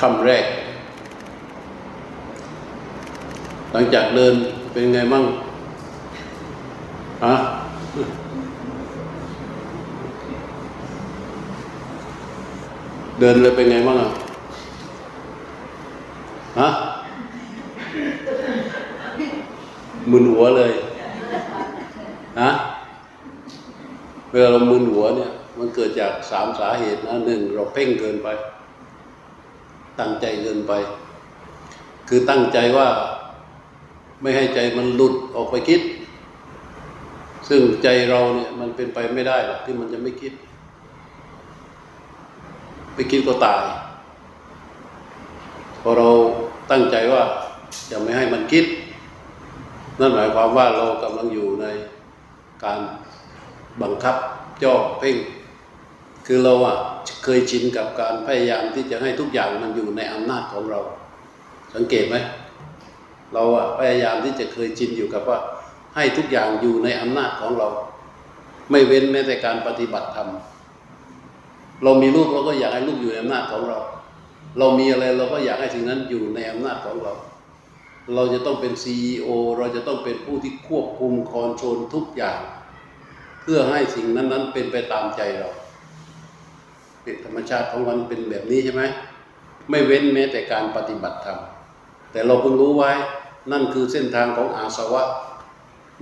คำแรก หลังจากเดินเป็นไงมั่งฮะเดินเลยเป็นไงมั่งอะ ฮะมึนหัวเลย ฮะ เวลาเรามึนหัวเนี่ย มันเกิดจากสามสาเหตุนะหนึ่งเราเพ่งเกินไป ตั้งใจเกินไป คือตั้งใจว่าไม่ให้ใจมันหลุดออกไปคิด ซึ่งใจเราเนี่ยมันเป็นไปไม่ได้หรอกที่มันจะไม่คิด ไปคิดก็ตาย พอเราตั้งใจว่าจะไม่ให้มันคิด นั่นหมายความว่าเรากำลังอยู่ในการบังคับ จ่อเพ่ง คือเราอะเคยชินกับการพยายามที่จะให้ทุกอย่างมันอยู่ในอำนาจของเรา สังเกตไหมเราอะพยายามที่จะเคยชินอยู่กับว่า ให้ทุกอย่างอยู่ในอำนาจของเรา ไม่เว้นแม้แต่การปฏิบัติธรรมเรามีลูกเราก็อยากให้ลูกอยู่ในอำนาจของเรา เรามีอะไรเราก็อยากให้สิ่งนั้นอยู่ในอำนาจของเรา เราจะต้องเป็น CEO เราจะต้องเป็นผู้ที่ควบคุมคอนโทรลทุกอย่าง เพื่อให้สิ่งนั้นๆเป็นไปตามใจเรา ธรรมชาติของมันเป็นแบบนี้ใช่ไหมไม่เว้นแม้แต่การปฏิบัติธรรมแต่เราเพิ่งรู้ไว้ นั่นคือเส้นทางของอาสวะ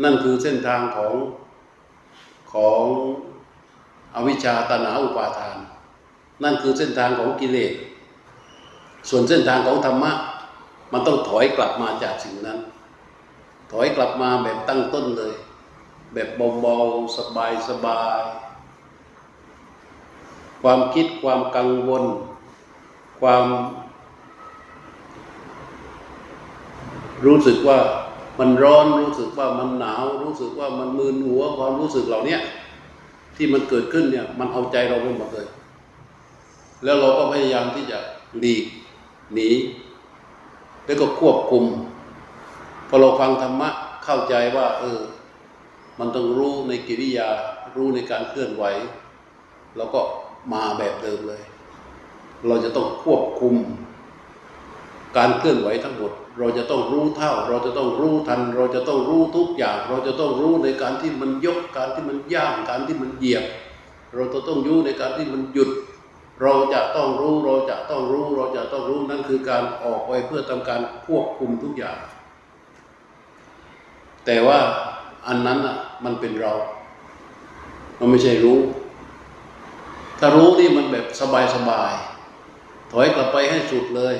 นั่นคือเส้นทางของของอวิชชาตนาอุปาทาน นั่นคือเส้นทางของกิเลส ส่วนเส้นทางของธรรมะ มันต้องถอยกลับมาจากสิ่งนั้น ถอยกลับมาแบบตั้งต้นเลย แบบเบาๆสบายๆ ความคิดความกังวล ความ รู้สึกว่ามันร้อนรู้สึกว่ามันหนาว รู้สึกว่ามันมึนหัวความรู้สึกเหล่านี้ที่มันเกิดขึ้นเนี่ย มันเอาใจเราไปหมดเลย แล้วเราก็พยายามที่จะหลีกหนี แล้วก็ควบคุมพอเราฟังธรรมะเข้าใจว่า เออ มันต้องรู้ในกิริยา รู้ในการเคลื่อนไหว แล้วก็ มาแบบเดิมเลย เราจะต้องควบคุม การเคลื่อนไหวทั้งหมด เราจะต้องรู้เท่า เราจะต้องรู้ทัน เราจะต้องรู้ทุกอย่าง เราจะต้องรู้ในการที่มันยก การที่มันย่าง การที่มันเหยียบ เราจะต้องรู้ในการที่มันหยุด เราจะต้องรู้ เราจะต้องรู้ เราจะต้องรู้ นั่นคือการออกไปเพื่อทำการควบคุมทุกอย่าง แต่ว่าอันนั้นอะมันเป็นเรา มันไม่ใช่รู้ ถ้ารู้นี่มันแบบสบายๆ ถอยกลับไปให้สุดเลย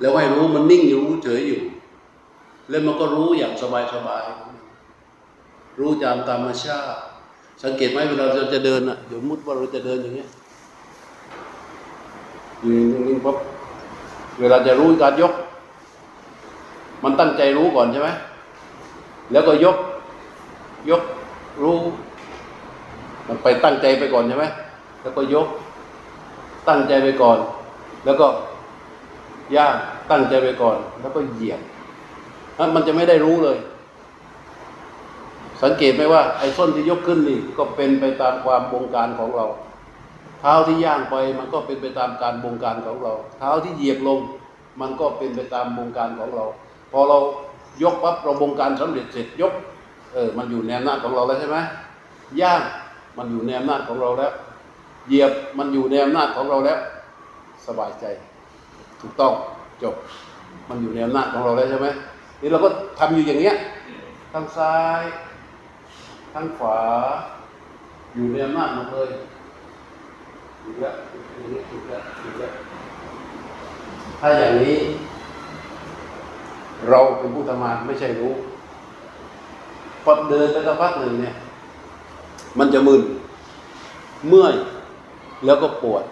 แล้วให้รู้มันนิ่งอยู่เฉยอยู่ แล้วมันก็รู้อย่างสบายๆ รู้ตามธรรมชาติ สังเกตไหมเวลาเราจะเดินอะเดี๋ยวมุดว่าเราจะเดินอย่างเงี้ยยืนนิ่งๆปั๊บเวลาจะรู้การยก มันตั้งใจรู้ก่อนใช่ไหมแล้วก็ยก ยกรู้ มันไปตั้งใจไปก่อนใช่ไหม แล้วก็ยกตั้งใจไปก่อน แล้วก็ย่างตั้งใจไปก่อน แล้วก็เหยียบมันจะไม่ได้รู้เลย สังเกตไหมว่าไอ้ส้นที่ยกขึ้นนี่ก็เป็นไปตามความบงการของเรา เท้าที่ย่างไปมันก็เป็นไปตามการบงการของเรา เท้าที่เหยียบลง มันก็เป็นไปตามบงการของเรา พอเรายกปั๊บเราบงการสำเร็จเสร็จยก เออ มันอยู่ในอำนาจของเราแล้วใช่ไหมย่างมันอยู่ในอำนาจของเราแล้ว เหยียบมันอยู่ในอำนาจของเราแล้ว สบายใจ ถูกต้องจบ มันอยู่ในอำนาจของเราแล้วใช่ไหมนี่เราก็ทำอยู่อย่างเงี้ยทั้งซ้ายทั้งขวา อยู่ในอำนาจหมดเลยอยู่แล้วอยู่แล้วอยู่แล้วอยู่แล้วถ้าอย่างนี้ เราเป็นผู้ทำงานไม่ใช่รู้พอเดินไปสักพักหนึ่งเนี่ย มันจะมึนเมื่อย แล้วก็ปวด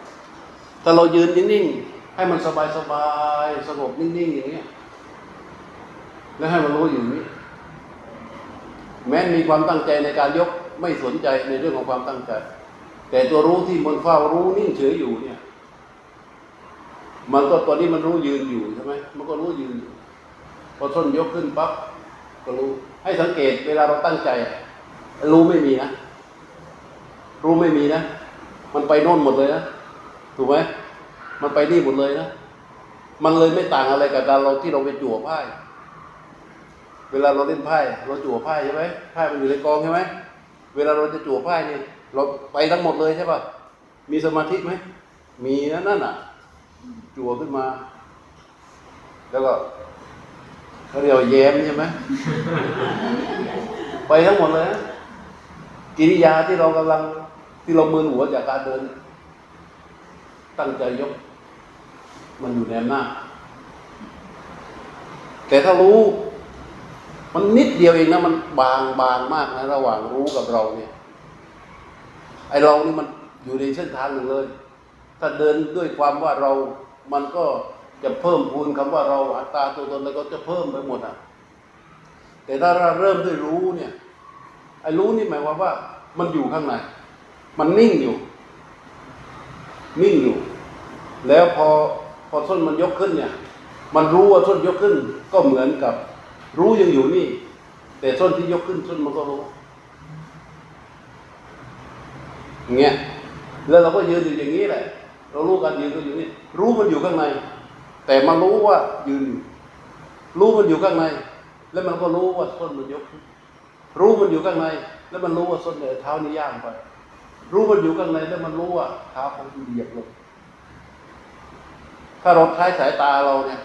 ถ้าเรายืนนิ่งๆ ให้มันสบายสบายสงบนิ่งๆอย่างเงี้ย แล้วให้มันรู้อยู่นี้ แม้มีความตั้งใจในการยกไม่สนใจในเรื่องของความตั้งใจ แต่ตัวรู้ที่มันเฝ้ารู้นิ่งเฉยอยู่เนี่ย มันก็ตอนนี้มันรู้ยืนอยู่ใช่ไหมมันก็รู้ยืนอยู่พอส้นยกขึ้นปั๊บก็รู้ ให้สังเกตเวลาเราตั้งใจ รู้ไม่มีนะ รู้ไม่มีนะ มันไปโน่นหมดเลยนะถูกไหมมันไปนี่หมดเลยนะมันเลยไม่ต่างอะไรกับการเราที่เราไปจั่วไพ่เวลาเราเล่นไพ่เราจั่วไพ่ใช่ไหมไพ่มันอยู่ในกองใช่ไหมเวลาเราจะจั่วไพ่นี่เราไปทั้งหมดเลยใช่ป่ะมีสมาธิไหมมีนะนั่นน่ะ จั่วขึ้นมา แล้วก็เขาเรียกว่าแย้มใช่ไหมไปทั้งหมดเลยนะกิริยาที่เรากำลัง ที่เรามือหัวจากการเดิน ตั้งใจยก มันอยู่ในอำนาจแต่ถ้ารู้ มันนิดเดียวเองนะ มันบางบางมากนะ ระหว่างรู้กับเราเนี่ย ไอเรานี่มันอยู่ในเส้นทางหนึ่งเลย ถ้าเดินด้วยความว่าเรา มันก็จะเพิ่มพูนคำว่าเราอัตราตัวตนแล้วก็จะเพิ่มไปหมดอะ แต่ถ้าเราเริ่มด้วยรู้เนี่ย ไอ้รู้นี่หมายความว่า มันอยู่ข้างใน มันนิ่งอยู่ นิ่งอยู่ แล้วพอพอส้นมันยกขึ้นเนี่ย มันรู้ว่าส้นยกขึ้น ก็เหมือนกับ รู้ยังอยู่นี่ แต่ส้นที่ยกขึ้นส้นมันก็รู้อย่างเงี้ยแล้วเราก็ยืนอยู่อย่างนี้แหละ เรารู้การยืนก็อยู่นี่ รู้มันอยู่ข้างใน แต่มันรู้ว่ายืน รู้มันอยู่ข้างใน แล้วมันก็รู้ว่าส้นมันยกขึ้นรู้มันอยู่ข้างใน แล้วมันรู้ว่าส้นเนี่ยเท้านี่ย่างไป รู้มันอยู่ข้างในแล้วมันรู้ว่าเท้าของเหยียบลงถ้าเราใช้สายตาเราเนี่ย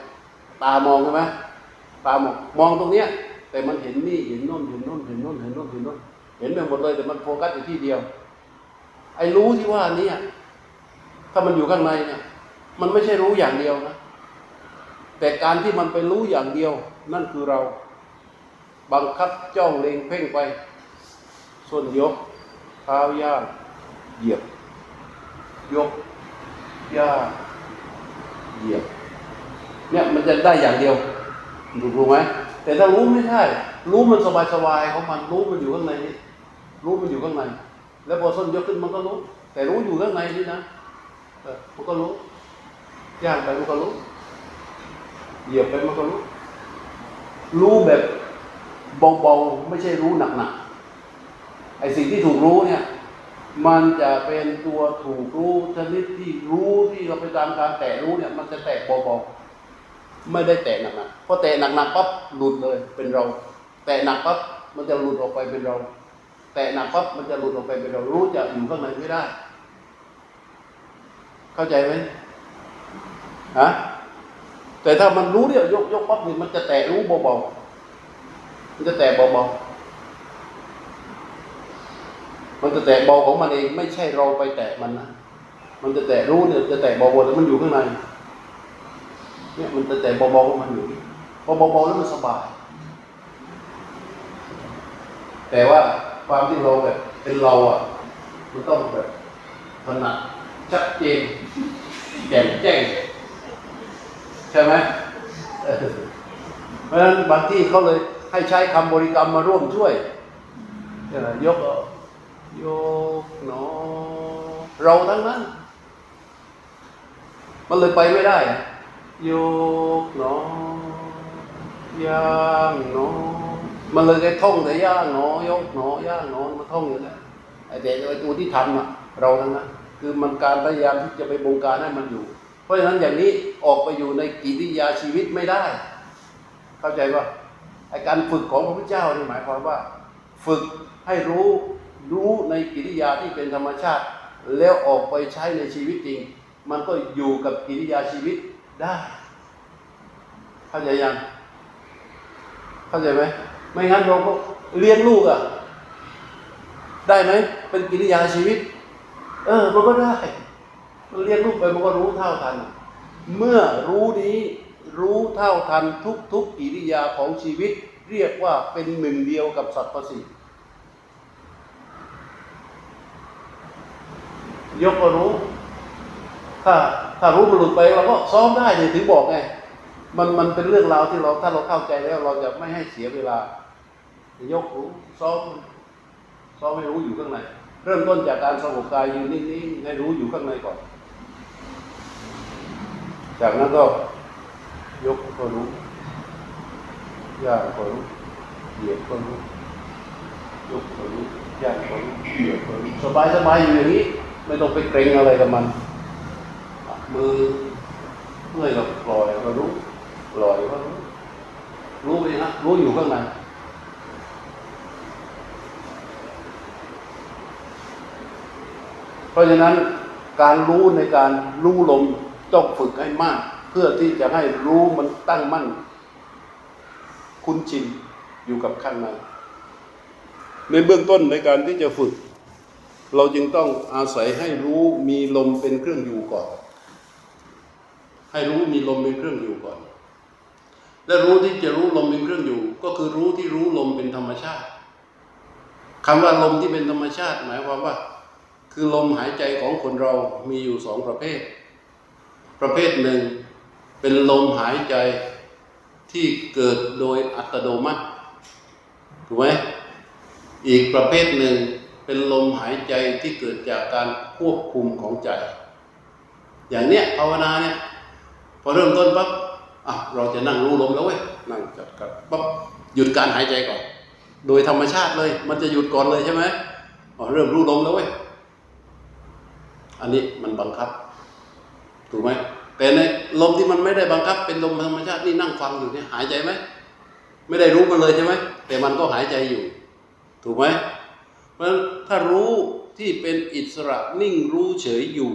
ตามองใช่ไหมตามองมองตรงเนี้ย แต่มันเห็นนี่เห็นโน่นเห็นโน่นเห็นโน่นเห็นโน่นเห็นโน่นเห็นไปหมดเลย แต่มันโฟกัสอยู่ที่เดียว ไอ้รู้ที่ว่านี้ถ้ามันอยู่ข้างในเนี่ย มันไม่ใช่รู้อย่างเดียวนะแต่การที่มันไปรู้อย่างเดียว นั่นคือเรา บังคับจ้องเล็งเพ่งไป ส่วนยกเท้าย่าง เหยียบ ยก ย่า เหยียบ เนี่ยมันจะได้อย่างเดียวถูกรู้ไหมแต่ถ้ารู้ไม่ได้รู้มันสบายๆของมันรู้มันอยู่ข้างในนี้รู้มันอยู่ข้างใน แล้วพอส้นยกขึ้นมันก็รู้ แต่รู้อยู่ข้างในนี่นะมันก็รู้ย่างไปมันก็รู้เหยียบไปมันก็รู้ รู้แบบเบาๆไม่ใช่รู้หนักๆไอ้สิ่งที่ถูกรู้เนี่ย มันจะเป็นตัวถูกรู้ชนิดที่รู้ที่เราไปตามการแตะรู้เนี่ย มันจะแตะเบาๆไม่ได้แตะหนักๆพอแตะหนักๆปั๊บหลุดเลยเป็นเรา แตะหนักปั๊บมันจะหลุดออกไปเป็นเรา แตะหนักปั๊บมันจะหลุดออกไปเป็นเรารู้จะอยู่ข้างในไม่ได้ เข้าใจไหมฮะแต่ถ้ามันรู้เนี่ยยกยกปั๊บนี่มันจะแตะรู้เบาๆมันจะแตะเบาๆ มันจะแตะเบาของมันเองไม่ใช่เราไปแตะมันนะมันจะแตะรู้เนี่ยจะแตะเบาๆแล้วมันอยู่ข้างในเนี่ยมันจะแตะเบาๆของมันอยู่พอเบาๆแล้วมันสบาย แต่ว่าความที่เราแบบเป็นเราอะ มันต้องแบบถนัดชัดเจนแจ่มแจ้งใช่ไหมเพราะฉะนั้นบางที่เขาเลยให้ใช้คำบริกรรมมาร่วมช่วยใช่ไหมยก เอายกหนอ เราทั้งนั้น มันเลยไปไม่ได้อะยกหนอย่างหนอ มันเลยได้ท่องแต่ย่างหนอยกหนอย่างหนอมันท่องอยู่แล้วไอ้แต่ไอ้ตัวที่ทำอะ เราทั้งนั้น คือมันการพยายามที่จะไปบงการให้มันอยู่ เพราะฉะนั้นอย่างนี้ออกไปอยู่ในกิริยาชีวิตไม่ได้ เข้าใจว่าไอการฝึกของพระพุทธเจ้านี่หมายความว่า ฝึกให้รู้ รู้ในกิริยาที่เป็นธรรมชาติ แล้วออกไปใช้ในชีวิตจริง มันก็อยู่กับกิริยาชีวิตได้เข้าใจยังเข้าใจไหมไม่งั้นเราก็เลี้ยงลูกอะได้ไหมเป็นกิริยาชีวิต เออ มันก็ได้มันเรียนรูปไปมันก็รู้เท่าทัน เมื่อรู้นี้รู้เท่าทันทุกทุกกิริยาของชีวิต เรียกว่าเป็นหนึ่งเดียวกับสัตว์ประสิทธิ์ ยกก็รู้ ถ้าถ้ารู้มันหลุดไปเราก็ซ้อมได้เนี่ยถึงบอกไง มันมันเป็นเรื่องราวที่เราถ้าเราเข้าใจแล้ว เราจะไม่ให้เสียเวลา ยกรู้ซ้อมซ้อมให้รู้อยู่ข้างใน เริ่มต้นจากการสงบกายอยืนนิ่งๆให้รู้อยู่ข้างในก่อน จากนั้นก็ยกก็รู้ย่างก็รู้เหยียดก็รู้ยกก็รู้ย่างก็รู้เหยียดก็รู้สบายสบายอยู่อย่างนี้ ไม่ต้องไปเกรงอะไรกับมัน มือเมื่อยเราปล่อยเรารู้ปล่อยก็รู้รู้เองนะรู้อยู่ข้างในเพราะฉะนั้นการรู้ในการรู้ลมต้องฝึกให้มาก เพื่อที่จะให้รู้มันตั้งมั่น คุ้นชินอยู่กับข้างในในเบื้องต้นในการที่จะฝึก เราจึงต้องอาศัยให้รู้มีลมเป็นเครื่องอยู่ก่อน ให้รู้มีลมเป็นเครื่องอยู่ก่อน และรู้ที่จะรู้ลมเป็นเครื่องอยู่ ก็คือรู้ที่รู้ลมเป็นธรรมชาติคำว่าลมที่เป็นธรรมชาติ หมายความว่า คือลมหายใจของคนเรามีอยู่สองประเภท ประเภทหนึ่งเป็นลมหายใจที่เกิดโดยอัตโนมัติถูกไหมอีกประเภทหนึ่ง เป็นลมหายใจที่เกิดจากการควบคุมของใจ อย่างเนี้ยภาวนาเนี่ยพอเริ่มต้นปั๊บอะเราจะนั่งรู้ลมแล้วเว้ยนั่งจัดกับปั๊บหยุดการหายใจก่อน โดยธรรมชาติเลย มันจะหยุดก่อนเลยใช่ไหมอ๋อเริ่มรู้ลมแล้วเว้ยอันนี้มันบังคับ ถูกไหมแต่ในลมที่มันไม่ได้บังคับ เป็นลมธรรมชาตินี่นั่งฟังอยู่เนี่ยหายใจไหมไม่ได้รู้มันเลยใช่ไหมแต่มันก็หายใจอยู่ ถูกไหม เพราะฉะนั้นถ้ารู้ที่เป็นอิสระนิ่งรู้เฉยอยู่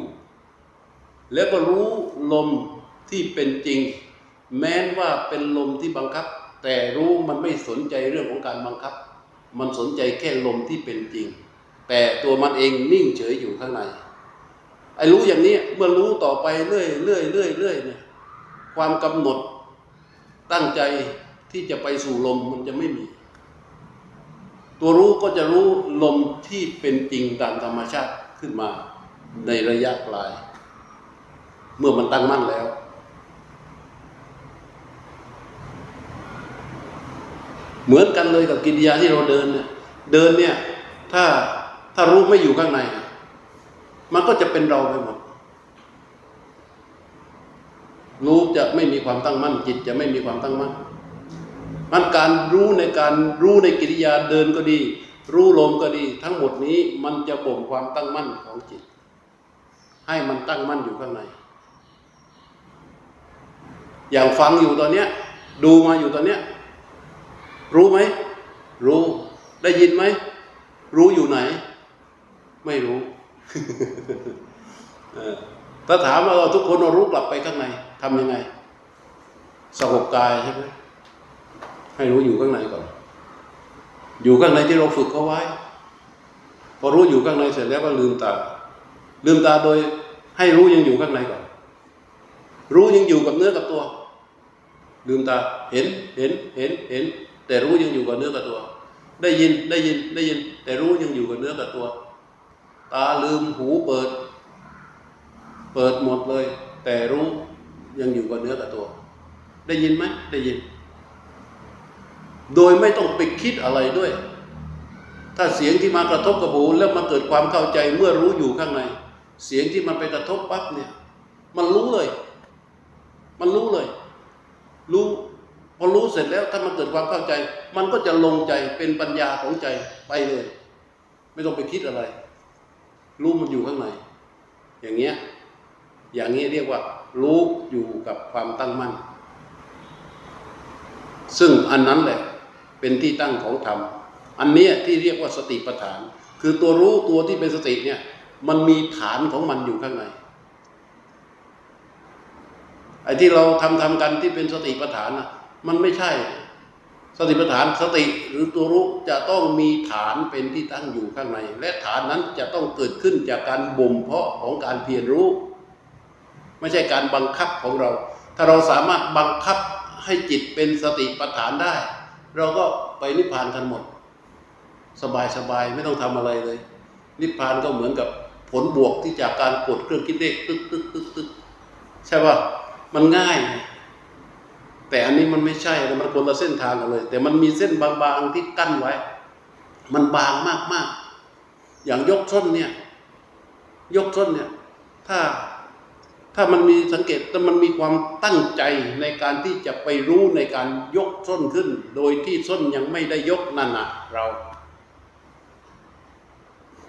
แล้วก็รู้ลมที่เป็นจริง แม้นว่าเป็นลมที่บังคับ แต่รู้มันไม่สนใจเรื่องของการบังคับ มันสนใจแค่ลมที่เป็นจริง แต่ตัวมันเองนิ่งเฉยอยู่ข้างในไอ้รู้อย่างนี้เมื่อรู้ต่อไปเรื่อยเรื่อยเรื่อยเรื่อยเนี่ยความกำหนดตั้งใจที่จะไปสู่ลมมันจะไม่มี ตัวรู้ก็จะรู้ลมที่เป็นจริงตามธรรมชาติขึ้นมาในระยะปลาย เมื่อมันตั้งมั่นแล้ว เหมือนกันเลยกับกิริยาที่เราเดินเนี่ยเดินเนี่ย ถ้าถ้ารู้ไม่อยู่ข้างใน มันก็จะเป็นเราไปหมดรู้จะไม่มีความตั้งมั่นจิตจะไม่มีความตั้งมั่น มันการรู้ในการรู้ในกิริยาเดินก็ดี รู้ลมก็ดี ทั้งหมดนี้มันจะบ่มความตั้งมั่นของจิต ให้มันตั้งมั่นอยู่ข้างใน อย่างฟังอยู่ตอนเนี้ย ดูมาอยู่ตอนเนี้ย รู้ไหม รู้ได้ยินไหม รู้อยู่ไหน ไม่รู้ถ้าถามว่าทุกคนเรารู้กลับไปข้างในทำยังไงสงบกายใช่ไหม ให้รู้อยู่ข้างในก่อน อยู่ข้างในที่เราฝึกเขาไว้ พอรู้อยู่ข้างในเสร็จแล้วก็ลืมตา ลืมตาโดยให้รู้ยังอยู่ข้างในก่อน รู้ยังอยู่กับเนื้อกับตัว ลืมตาเห็นเห็นเห็นเห็น แต่รู้ยังอยู่กับเนื้อกับตัว ได้ยินได้ยินได้ยิน แต่รู้ยังอยู่กับเนื้อกับตัว ตาลืมหูเปิด เปิดหมดเลย แต่รู้ยังอยู่กับเนื้อกับตัว ได้ยินไหมได้ยิน โดยไม่ต้องไปคิดอะไรด้วย ถ้าเสียงที่มากระทบกับหูแล้วมาเกิดความเข้าใจเมื่อรู้อยู่ข้างใน เสียงที่มันไปกระทบปั๊บเนี่ย มันรู้เลย มันรู้เลย รู้พอรู้เสร็จแล้วถ้ามันเกิดความเข้าใจ มันก็จะลงใจเป็นปัญญาของใจไปเลย ไม่ต้องไปคิดอะไร รู้มันอยู่ข้างใน อย่างเงี้ยอย่างนี้เรียกว่า รู้อยู่กับความตั้งมั่น ซึ่งอันนั้นแหละ เป็นที่ตั้งของธรรม อันนี้ที่เรียกว่าสติปัฏฐาน คือตัวรู้ตัวที่เป็นสติเนี่ยมันมีฐานของมันอยู่ข้างในไอ้ที่เราทำทำกันที่เป็นสติปัฏฐานน่ะมันไม่ใช่ สติปัฏฐานสติหรือตัวรู้จะต้องมีฐานเป็นที่ตั้งอยู่ข้างใน และฐานนั้นจะต้องเกิดขึ้นจากการบ่มเพาะของการเพียรรู้ ไม่ใช่การบังคับของเรา ถ้าเราสามารถบังคับให้จิตเป็นสติปัฏฐานได้ เราก็ไปนิพพานกันหมด สบายสบายไม่ต้องทำอะไรเลย นิพพานก็เหมือนกับผลบวกที่จากการกดเครื่องคิดเลขตึกตึกตึกตึกใช่ป่ะมันง่าย แต่อันนี้มันไม่ใช่นะมันคนละเส้นทางกันเลย แต่มันมีเส้นบางๆที่กั้นไว้ มันบางมากๆ อย่างยกส้นเนี่ย ยกส้นเนี่ย ถ้า ถ้ามันมีสังเกตแต่มันมีความตั้งใจในการที่จะไปรู้ในการยกส้นขึ้น โดยที่ส้นยังไม่ได้ยกนั่นน่ะเรา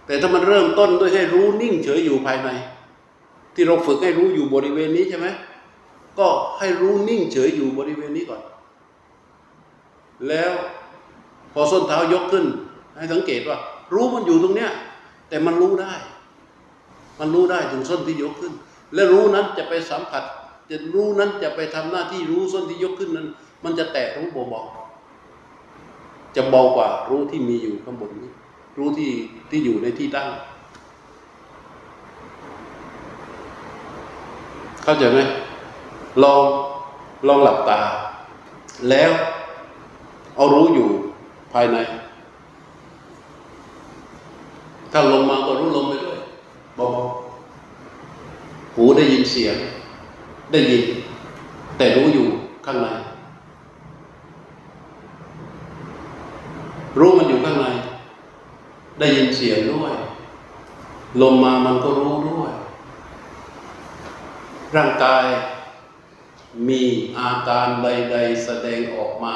แต่ถ้ามันเริ่มต้นด้วยให้รู้นิ่งเฉยอยู่ภายใน ที่เราฝึกให้รู้อยู่บริเวณนี้ใช่ไหมก็ให้รู้นิ่งเฉยอยู่บริเวณนี้ก่อน แล้วพอส้นเท้ายกขึ้น ให้สังเกตว่า รู้มันอยู่ตรงเนี้ยแต่มันรู้ได้ มันรู้ได้ถึงส้นที่ยกขึ้น และรู้นั้นจะไปสัมผัส จะรู้นั้นจะไปทำหน้าที่รู้ส้นที่ยกขึ้นนั้น มันจะแตะรู้เบาๆจะเบากว่ารู้ที่มีอยู่ข้างบนนี้ รู้ที่ที่อยู่ในที่ตั้ง เข้าใจไหมลองลองหลับตา แล้วเอารู้อยู่ภายใน ถ้าลมมาก็รู้ลมไปด้วยเบาๆ หูได้ยินเสียง ได้ยิน แต่รู้อยู่ข้างใน รู้มันอยู่ข้างใน ได้ยินเสียงด้วย ลมมามันก็รู้ด้วย ร่างกายมีอาการใด ๆ แสดงออกมา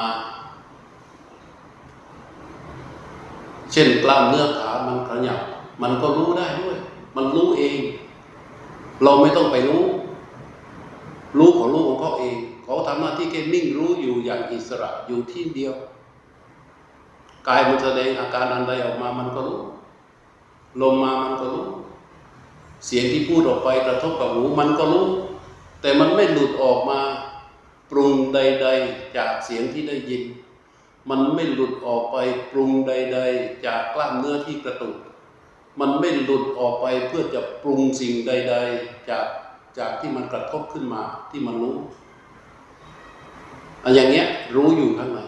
เช่นกล้ามเนื้อขามันขยับ มันก็รู้ได้ด้วย มันรู้เอง เราไม่ต้องไปรู้ รู้ของรู้ของเขาเองเขาทำหน้าที่แค่นิ่งรู้อยู่อย่างอิสระอยู่ที่เดียวกายมันแสดงอาการอันใดออกมามันก็รู้ลมมามันก็รู้ เสียงที่พูดออกไปกระทบกับหูมันก็รู้ แต่มันไม่หลุดออกมาปรุงใด ๆ จากเสียงที่ได้ยิน มันไม่หลุดออกไปปรุงใด ๆ จากกล้ามเนื้อที่กระตุก มันไม่หลุดออกไปเพื่อจะปรุงสิ่งใด ๆ จากจากที่มันกระทบขึ้นมาที่มันรู้อันอย่างเงี้ยรู้อยู่ข้างใน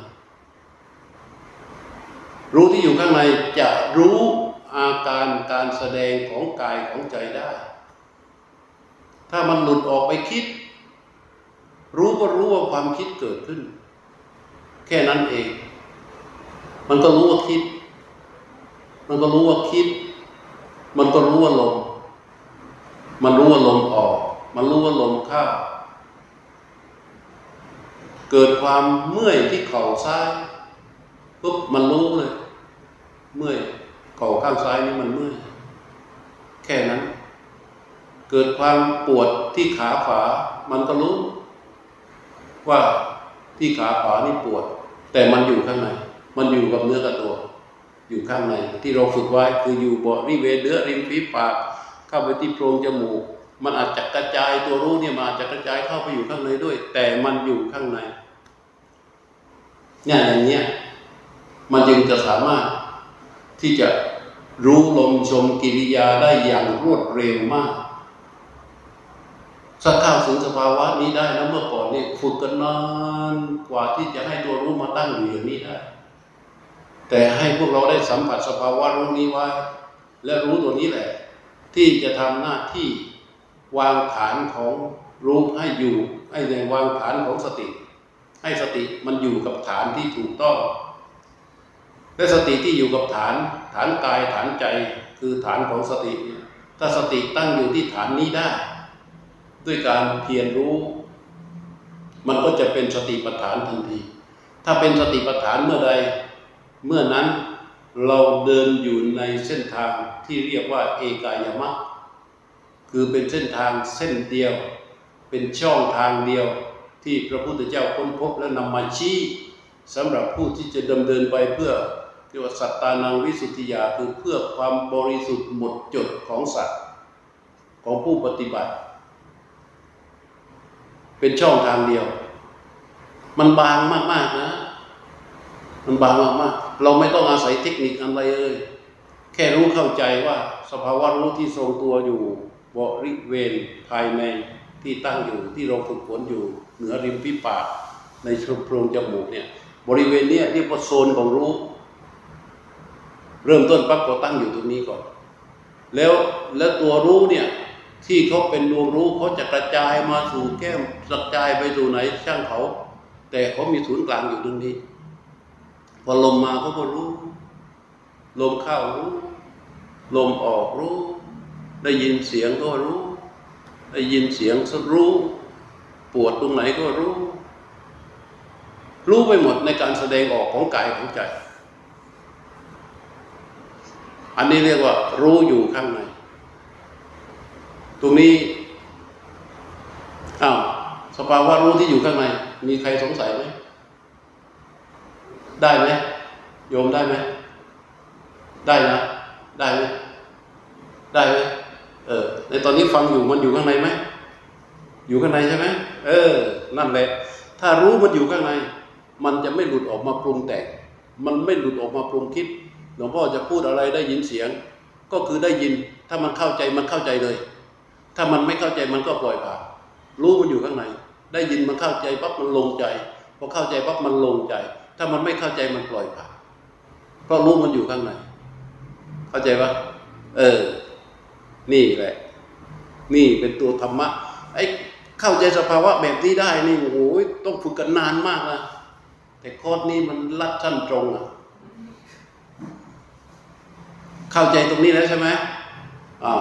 รู้ที่อยู่ข้างในจะรู้อาการการแสดงของกายของใจได้ ถ้ามันหลุดออกไปคิด รู้ก็รู้ว่าความคิดเกิดขึ้น แค่นั้นเอง มันก็รู้ว่าคิด มันก็รู้ว่าคิด มันก็รู้ว่าลม มันรู้ว่าลมออก มันรู้ว่าลมเข้า เกิดความเมื่อยที่เข่าซ้ายปุ๊บมันรู้เลย เมื่อยเข่าข้างซ้ายนี่มันเมื่อย แค่นั้น เกิดความปวดที่ขาขวามันก็รู้ ว่าที่ขาขวานี่ปวด แต่มันอยู่ข้างใน มันอยู่กับเนื้อกับตัว อยู่ข้างในที่เราฝึกไว้คืออยู่บริเวณเนื้อริมฝีปากเข้าไปที่โพรงจมูก มันอาจจะกระจายตัวรู้เนี่ยมาจจะกระจายเข้าไปอยู่ข้างในด้วย แต่มันอยู่ข้างในเนี่ยอย่างเนี้ยมันจึงจะสามารถที่จะรู้ลมชมกิริยาได้อย่างรวดเร็วมากสักเข้าถึงสภาวะนี้ได้แล้วเมื่อก่อนเนี่ยฝึกกันนานกว่าที่จะให้ตัวรู้มาตั้งอยู่อย่างนี้ได้ แต่ให้พวกเราได้สัมผัสสภาวะรู้นี้ไว้และรู้ตัวนี้แหละ ที่จะทำหน้าที่วางฐานของรู้ให้อยู่ให้ในวางฐานของสติ ให้สติมันอยู่กับฐานที่ถูกต้อง และสติที่อยู่กับฐาน ฐานกายฐานใจคือฐานของสติ ถ้าสติตั้งอยู่ที่ฐานนี้ได้ ด้วยการเพียรรู้ มันก็จะเป็นสติปัฏฐานทันที ถ้าเป็นสติปัฏฐานเมื่อใด เมื่อนั้นเราเดินอยู่ในเส้นทางที่เรียกว่าเอกายมะคือเป็นเส้นทางเส้นเดียว เป็นช่องทางเดียวที่พระพุทธเจ้าค้นพบและนำมาชี้สำหรับผู้ที่จะดำเนินไปเพื่อเรียกว่าสัตตานังวิสุทธิยาคือเพื่อความบริสุทธิ์หมดจดของสัตว์ของผู้ปฏิบัติ เป็นช่องทางเดียว มันบางมากๆนะ มันบางมากๆเราไม่ต้องอาศัยเทคนิคอะไรเลยแค่รู้เข้าใจว่าสภาวะรู้ที่ทรงตัวอยู่บริเวณภายในที่ตั้งอยู่ที่เราฝึกฝนอยู่ เหนือริมฝีปากในช่วงโพรงจมูกเนี่ย บริเวณเนี้ยเรียกว่าโซนของรู้ เริ่มต้นปั๊บก็ตั้งอยู่ตรงนี้ก่อน แล้วแล้วตัวรู้เนี่ยที่เขาเป็นดวงรู้เขาจะกระจายมาสู่แก้มกระจายไปสู่ไหนช่างเขา แต่เขามีศูนย์กลางอยู่ตรงนี้ พอลมมาเขาก็รู้ ลมเข้ารู้ ลมออกรู้ ได้ยินเสียงก็รู้ ได้ยินเสียงก็รู้ ปวดตรงไหนก็รู้ รู้ไปหมดในการแสดงออกของกายของใจ อันนี้เรียกว่า รู้อยู่ข้างใน ตรงนี้อ้าวสภาวะรู้ที่อยู่ข้างใน มีใครสงสัยไหม ได้ไหมโยมได้ไหมได้นะได้ไหมได้ไหมเออ ในตอนนี้ฟังอยู่มันอยู่ข้างในไหมอยู่ข้างในใช่ไหมเออ นั่นแหละ ถ้ารู้มันอยู่ข้างใน มันจะไม่หลุดออกมาปรุงแต่งมันไม่หลุดออกมาปรุงคิดหลวงพ่อจะพูดอะไรได้ยินเสียง ก็คือได้ยิน ถ้ามันเข้าใจมันเข้าใจเลย ถ้ามันไม่เข้าใจมันก็ปล่อยผ่านรู้มันอยู่ข้างใน ได้ยินมันเข้าใจปั๊บมันลงใจพอเข้าใจปั๊บมันลงใจ ถ้ามันไม่เข้าใจมันปล่อยผ่านเพราะรู้มันอยู่ข้างใน เข้าใจปะเออ นี่แหละ นี่เป็นตัวธรรมะ ไอ้เข้าใจสภาวะแบบนี้ได้นี่โอ้โหต้องฝึกกันนานมากนะแต่คอร์สนี้มันลัดสั้นตรงอะเข้าใจตรงนี้แล้วใช่ไหมอ่า